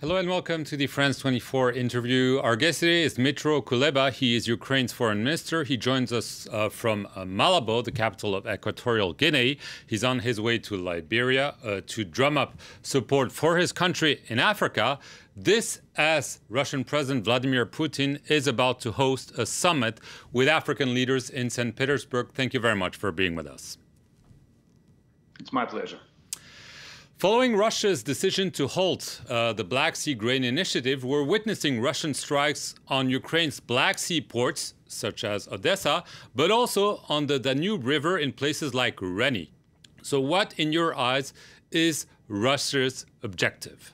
Hello and welcome to the France 24 interview. Our guest today is Dmytro Kuleba. He is Ukraine's foreign minister. He joins us uh, from uh, Malabo, the capital of Equatorial Guinea. He's on his way to Liberia uh, to drum up support for his country in Africa. This, as Russian President Vladimir Putin is about to host a summit with African leaders in St. Petersburg. Thank you very much for being with us. It's my pleasure. Following Russia's decision to halt uh, the Black Sea Grain Initiative, we're witnessing Russian strikes on Ukraine's Black Sea ports, such as Odessa, but also on the Danube River in places like Reni. So, what, in your eyes, is Russia's objective?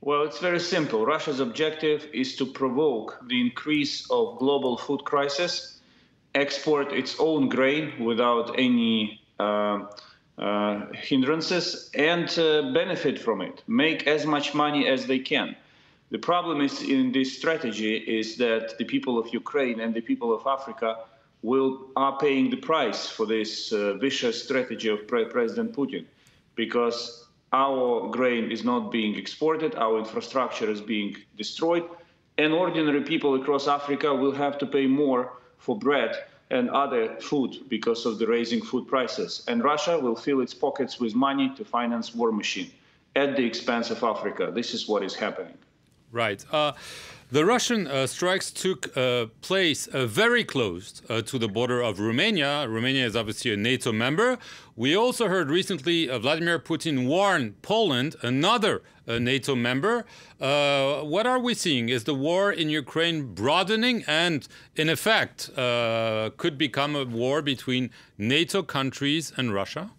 Well, it's very simple. Russia's objective is to provoke the increase of global food crisis, export its own grain without any uh, uh, hindrances and uh, benefit from it, make as much money as they can. The problem is in this strategy is that the people of Ukraine and the people of Africa will are paying the price for this uh, vicious strategy of Pre President Putin, because our grain is not being exported, our infrastructure is being destroyed, and ordinary people across Africa will have to pay more for bread and other food because of the raising food prices. And Russia will fill its pockets with money to finance war machine at the expense of Africa. This is what is happening. Right. Uh, the Russian uh, strikes took uh, place uh, very close uh, to the border of Romania. Romania is obviously a NATO member. We also heard recently uh, Vladimir Putin warn Poland, another NATO member. what are we seeing? Is the war in Ukraine broadening and, in effect, could become a war between NATO countries and Russia?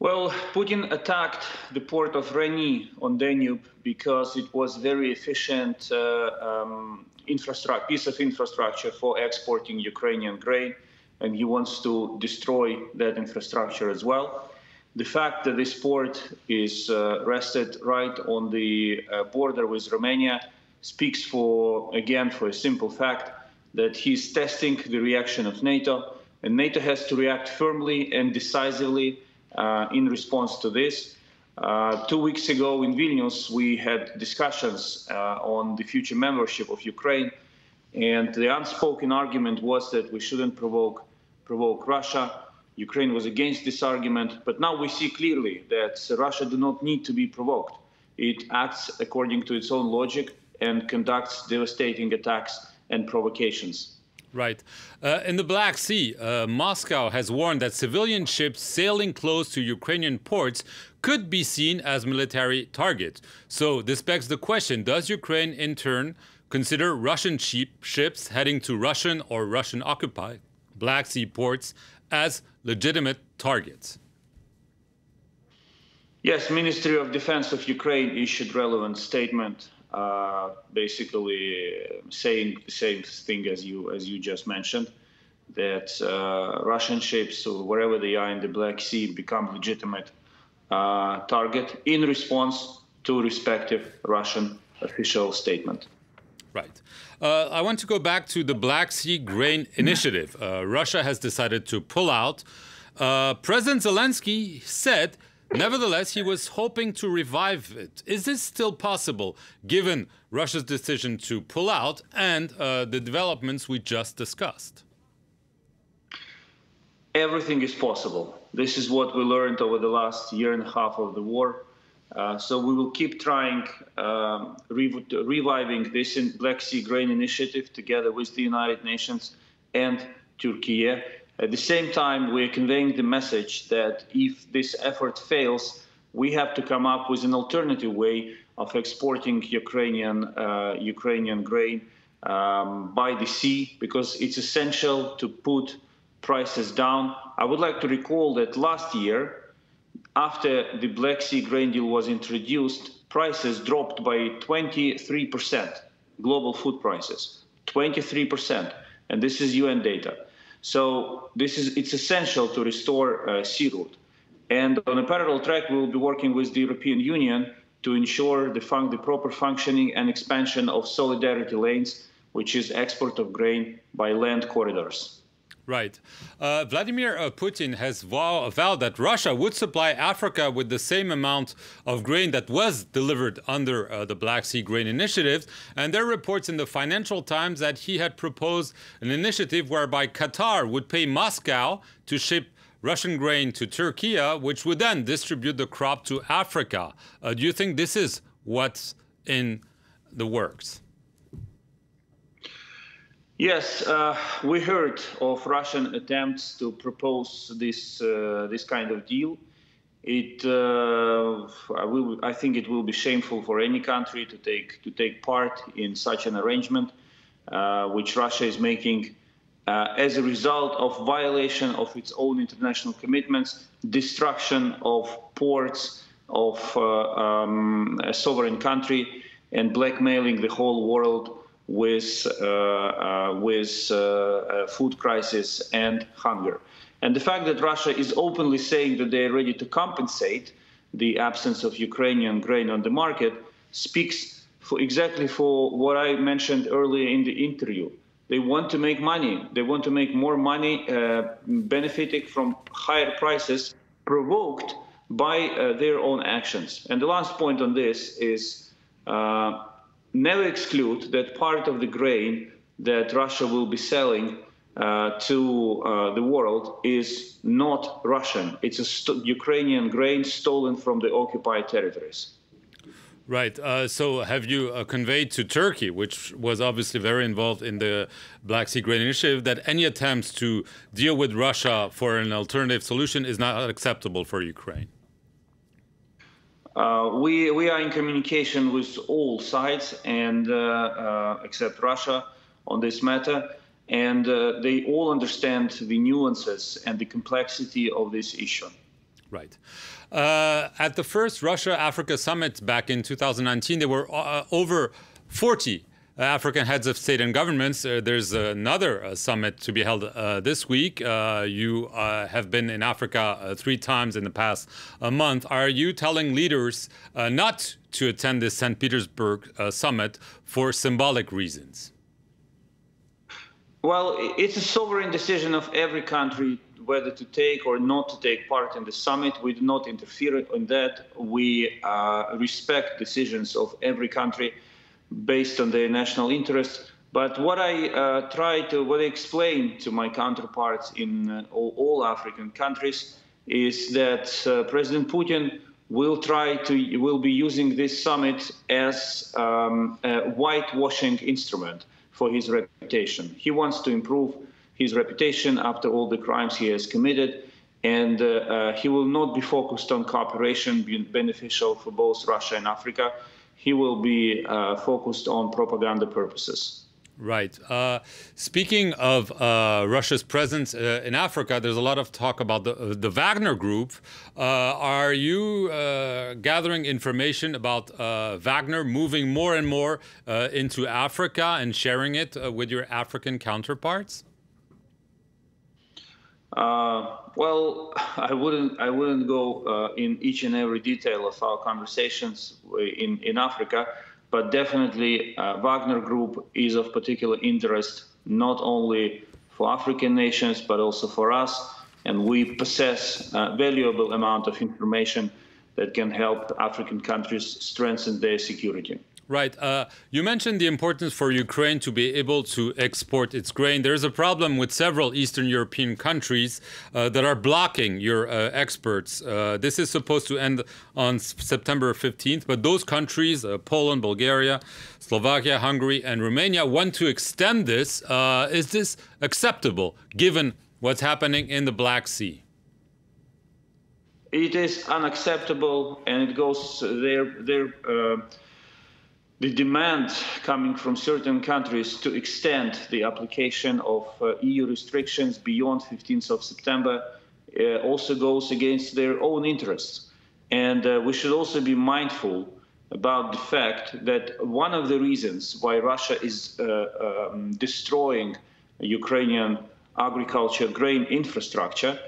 Well, Putin attacked the port of Reni on Danube because it was very efficient uh, um, piece of infrastructure for exporting Ukrainian grain, and he wants to destroy that infrastructure as well. The fact that this port is uh, rested right on the uh, border with Romania speaks for, again, for a simple fact that he's testing the reaction of NATO, and NATO has to react firmly and decisively in response to this. Uh, two weeks ago in Vilnius, we had discussions uh, on the future membership of Ukraine, and the unspoken argument was that we shouldn't provoke provoke Russia. Ukraine was against this argument, but now we see clearly that Russia do not need to be provoked. It acts according to its own logic and conducts devastating attacks and provocations. Right. Uh, in the Black Sea, uh, Moscow has warned that civilian ships sailing close to Ukrainian ports could be seen as military targets. So this begs the question Does Ukraine, in turn, consider Russian ships heading to Russian or Russian occupied Black Sea ports as legitimate targets? Yes, Ministry of Defense of Ukraine issued relevant statement uh, basically saying the same thing as you as you just mentioned, that uh, Russian ships, wherever they are in the Black Sea, become legitimate uh, target in response to respective Russian official statement. Right. Uh, I want to go back to the Black Sea Grain Initiative. Uh, Russia has decided to pull out. President Zelensky said Nevertheless, he was hoping to revive it. Is this still possible, given Russia's decision to pull out and uh, the developments we just discussed? Everything is possible. This is what we learned over the last year and a half of the war. Uh, so we will keep trying um, reviving this Black Sea Grain Initiative together with the United Nations and Turkey at the same time, we're conveying the message that if this effort fails, we have to come up with an alternative way of exporting Ukrainian uh, Ukrainian grain um, by the sea because it's essential to put prices down. I would like to recall that last year, after the Black Sea grain deal was introduced, prices dropped by 23%, global food prices, 23%, and this is UN data. So this is it's essential to restore uh, sea route. And on a parallel track, we will be working with the European Union to ensure the, fun- the proper functioning and expansion of solidarity lanes, which is export of grain by land corridors. Right. Uh, Vladimir uh, Putin has vow, vowed that Russia would supply Africa with the same amount of grain that was delivered under uh, the Black Sea Grain Initiative. And there are reports in the Financial Times that he had proposed an initiative whereby Qatar would pay Moscow to ship Russian grain to Turkey, which would then distribute the crop to Africa. Uh, do you think this is what's in the works? Yes, uh, we heard of Russian attempts to propose this uh, this kind of deal. It, uh, I, will, I, think, it will be shameful for any country to take to take part in such an arrangement, uh, which Russia is making uh, as a result of violation of its own international commitments, destruction of ports of uh, um, a sovereign country, and blackmailing the whole world with, uh, uh, with uh, food crisis and hunger. And the fact that Russia is openly saying that they are ready to compensate the absence of Ukrainian grain on the market speaks for exactly for what I mentioned earlier in the interview. They want to make money. They want to make more money uh, benefiting from higher prices provoked by uh, their own actions. And the last point on this is uh, never exclude that part of the grain that Russia will be selling uh, to uh, the world is not Russian. It's a Ukrainian grain stolen from the occupied territories. Right. Uh, so, have you uh, conveyed to Turkey, which was obviously very involved in the Black Sea Grain Initiative, that any attempts to deal with Russia for an alternative solution is not acceptable for Ukraine? Uh, we, we are in communication with all sides and uh, uh, except Russia on this matter, and they all understand the nuances and the complexity of this issue. Right. Uh, at the first Russia Africa summit back in 2019, there were uh, over 40 African heads of state and governments. Uh, there's another uh, summit to be held uh, this week. Uh, you uh, have been in Africa uh, three times in the past month. Are you telling leaders not to attend this St. Petersburg summit for symbolic reasons? Well, it's a sovereign decision of every country whether to take or not to take part in the summit. We do not interfere in that. We respect decisions of every country based on their national interests. But what I uh, try to, what I explain to my counterparts in uh, all, all, African countries is that uh, President Putin will try to, will be using this summit as um, a whitewashing instrument for his reputation. He wants to improve his reputation after all the crimes he has committed. And uh, uh, he will not be focused on cooperation being beneficial for both Russia and Africa he will be uh, focused on propaganda purposes. Right. Uh, speaking of uh, Russia's presence uh, in Africa, there's a lot of talk about the, uh, the Wagner Group. Uh, are you uh, gathering information about Wagner moving more and more into Africa and sharing it with your African counterparts? Uh, well, I wouldn't I wouldn't go uh, in each and every detail of our conversations in in Africa, but definitely uh, Wagner Group is of particular interest not only for African nations but also for us, and we possess a valuable amount of information that can help African countries strengthen their security. Right. Uh, you mentioned the importance for Ukraine to be able to export its grain. There is a problem with several Eastern European countries uh, that are blocking your uh, exports. Uh, this is supposed to end on September 15th, but those countries, uh, Poland, Bulgaria, Slovakia, Hungary, and Romania, want to extend this. Uh, is this acceptable given what's happening in the Black Sea? It is unacceptable, and it goes there. there the demand coming from certain countries to extend the application of uh, EU restrictions beyond 15th of September uh, also goes against their own interests. And uh, we should also be mindful about the fact that one of the reasons why Russia is uh, um, destroying Ukrainian agriculture grain infrastructure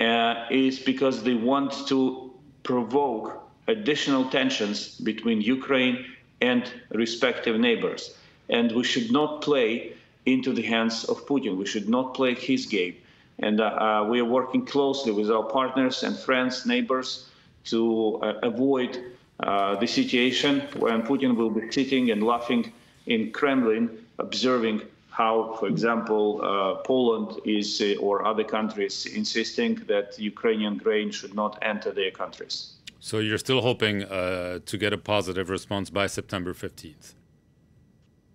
uh, is because they want to provoke additional tensions between Ukraine and respective neighbors. And we should not play into the hands of Putin. We should not play his game. And uh, uh, we are working closely with our partners and friends, neighbors, to uh, avoid uh, the situation when Putin will be sitting and laughing in Kremlin, observing how, for example, uh, Poland is uh, or other countries insisting that Ukrainian grain should not enter their countries. So you're still hoping to get a positive response by September 15th?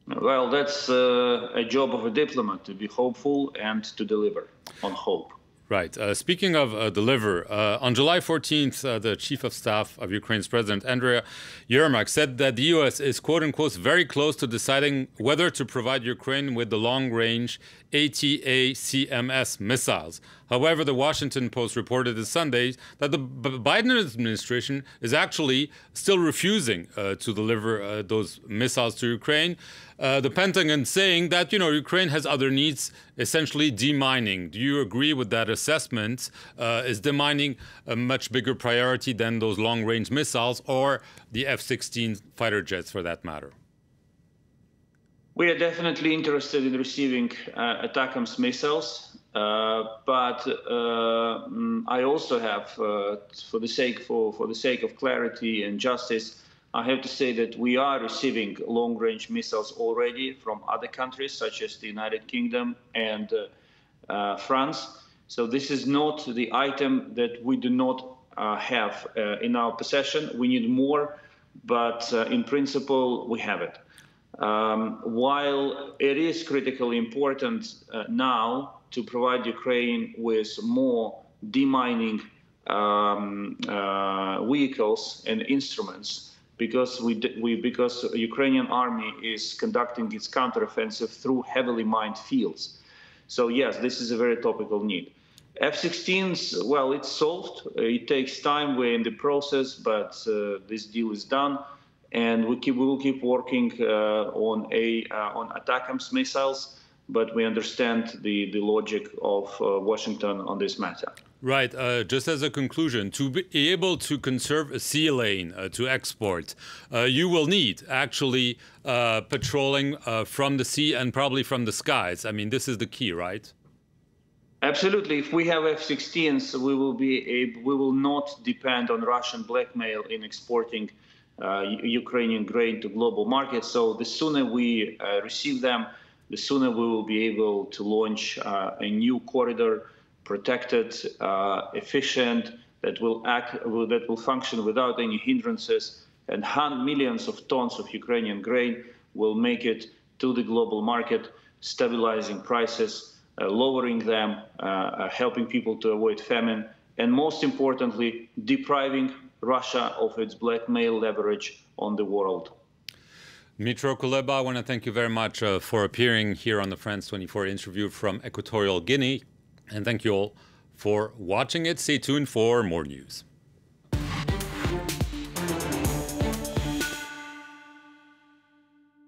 Well, that's uh, a job of a diplomat to be hopeful and to deliver on hope. Right. Uh, speaking of uh, deliver, uh, on July 14th, uh, the chief of staff of Ukraine's president, Andriy Yermak, said that the U.S. is, quote unquote, very close to deciding whether to provide Ukraine with the long range ATACMS missiles. However, the Washington Post reported this Sunday that the Biden administration is actually still refusing uh, to deliver uh, those missiles to Ukraine. Uh, the Pentagon saying that you know Ukraine has other needs, essentially demining. Do you agree with that assessment? Uh, is demining a much bigger priority than those long-range missiles or the F-16 fighter jets, for that matter? We are definitely interested in receiving uh, ATACMS missiles, uh, but uh, I also have, uh, for the sake for, for the sake of clarity and justice, I have to say that we are receiving long-range missiles already from other countries, such as the United Kingdom and uh, uh, France. So this is not the item that we do not have in our possession. We need more, but in principle, we have it. Um, while it is critically important uh, now to provide Ukraine with more demining um, uh, vehicles and instruments, because we, we because Ukrainian army is conducting its counteroffensive through heavily mined fields. So yes, this is a very topical need. F-16s, well, it's solved. It takes time. We're in the process, but uh, this deal is done and we keep we will keep working uh, on a uh, on ATACMS missiles. But we understand the, the logic of uh, Washington on this matter. Right. Uh, just as a conclusion, to be able to conserve a sea lane uh, to export, uh, you will need actually patrolling from the sea and probably from the skies. I mean, this is the key, right? Absolutely. If we have F-16s, we will be able, we will not depend on Russian blackmail in exporting uh, Ukrainian grain to global markets. So the sooner we uh, receive them, the sooner we will be able to launch uh, a new corridor, protected, efficient, that will act, that will function without any hindrances, and millions of tons of Ukrainian grain will make it to the global market, stabilizing prices, uh, lowering them, uh, helping people to avoid famine, and most importantly, depriving Russia of its blackmail leverage on the world. Dmytro Kuleba, I want to thank you very much uh, for appearing here on the France 24 interview from Equatorial Guinea. And thank you all for watching it. Stay tuned for more news.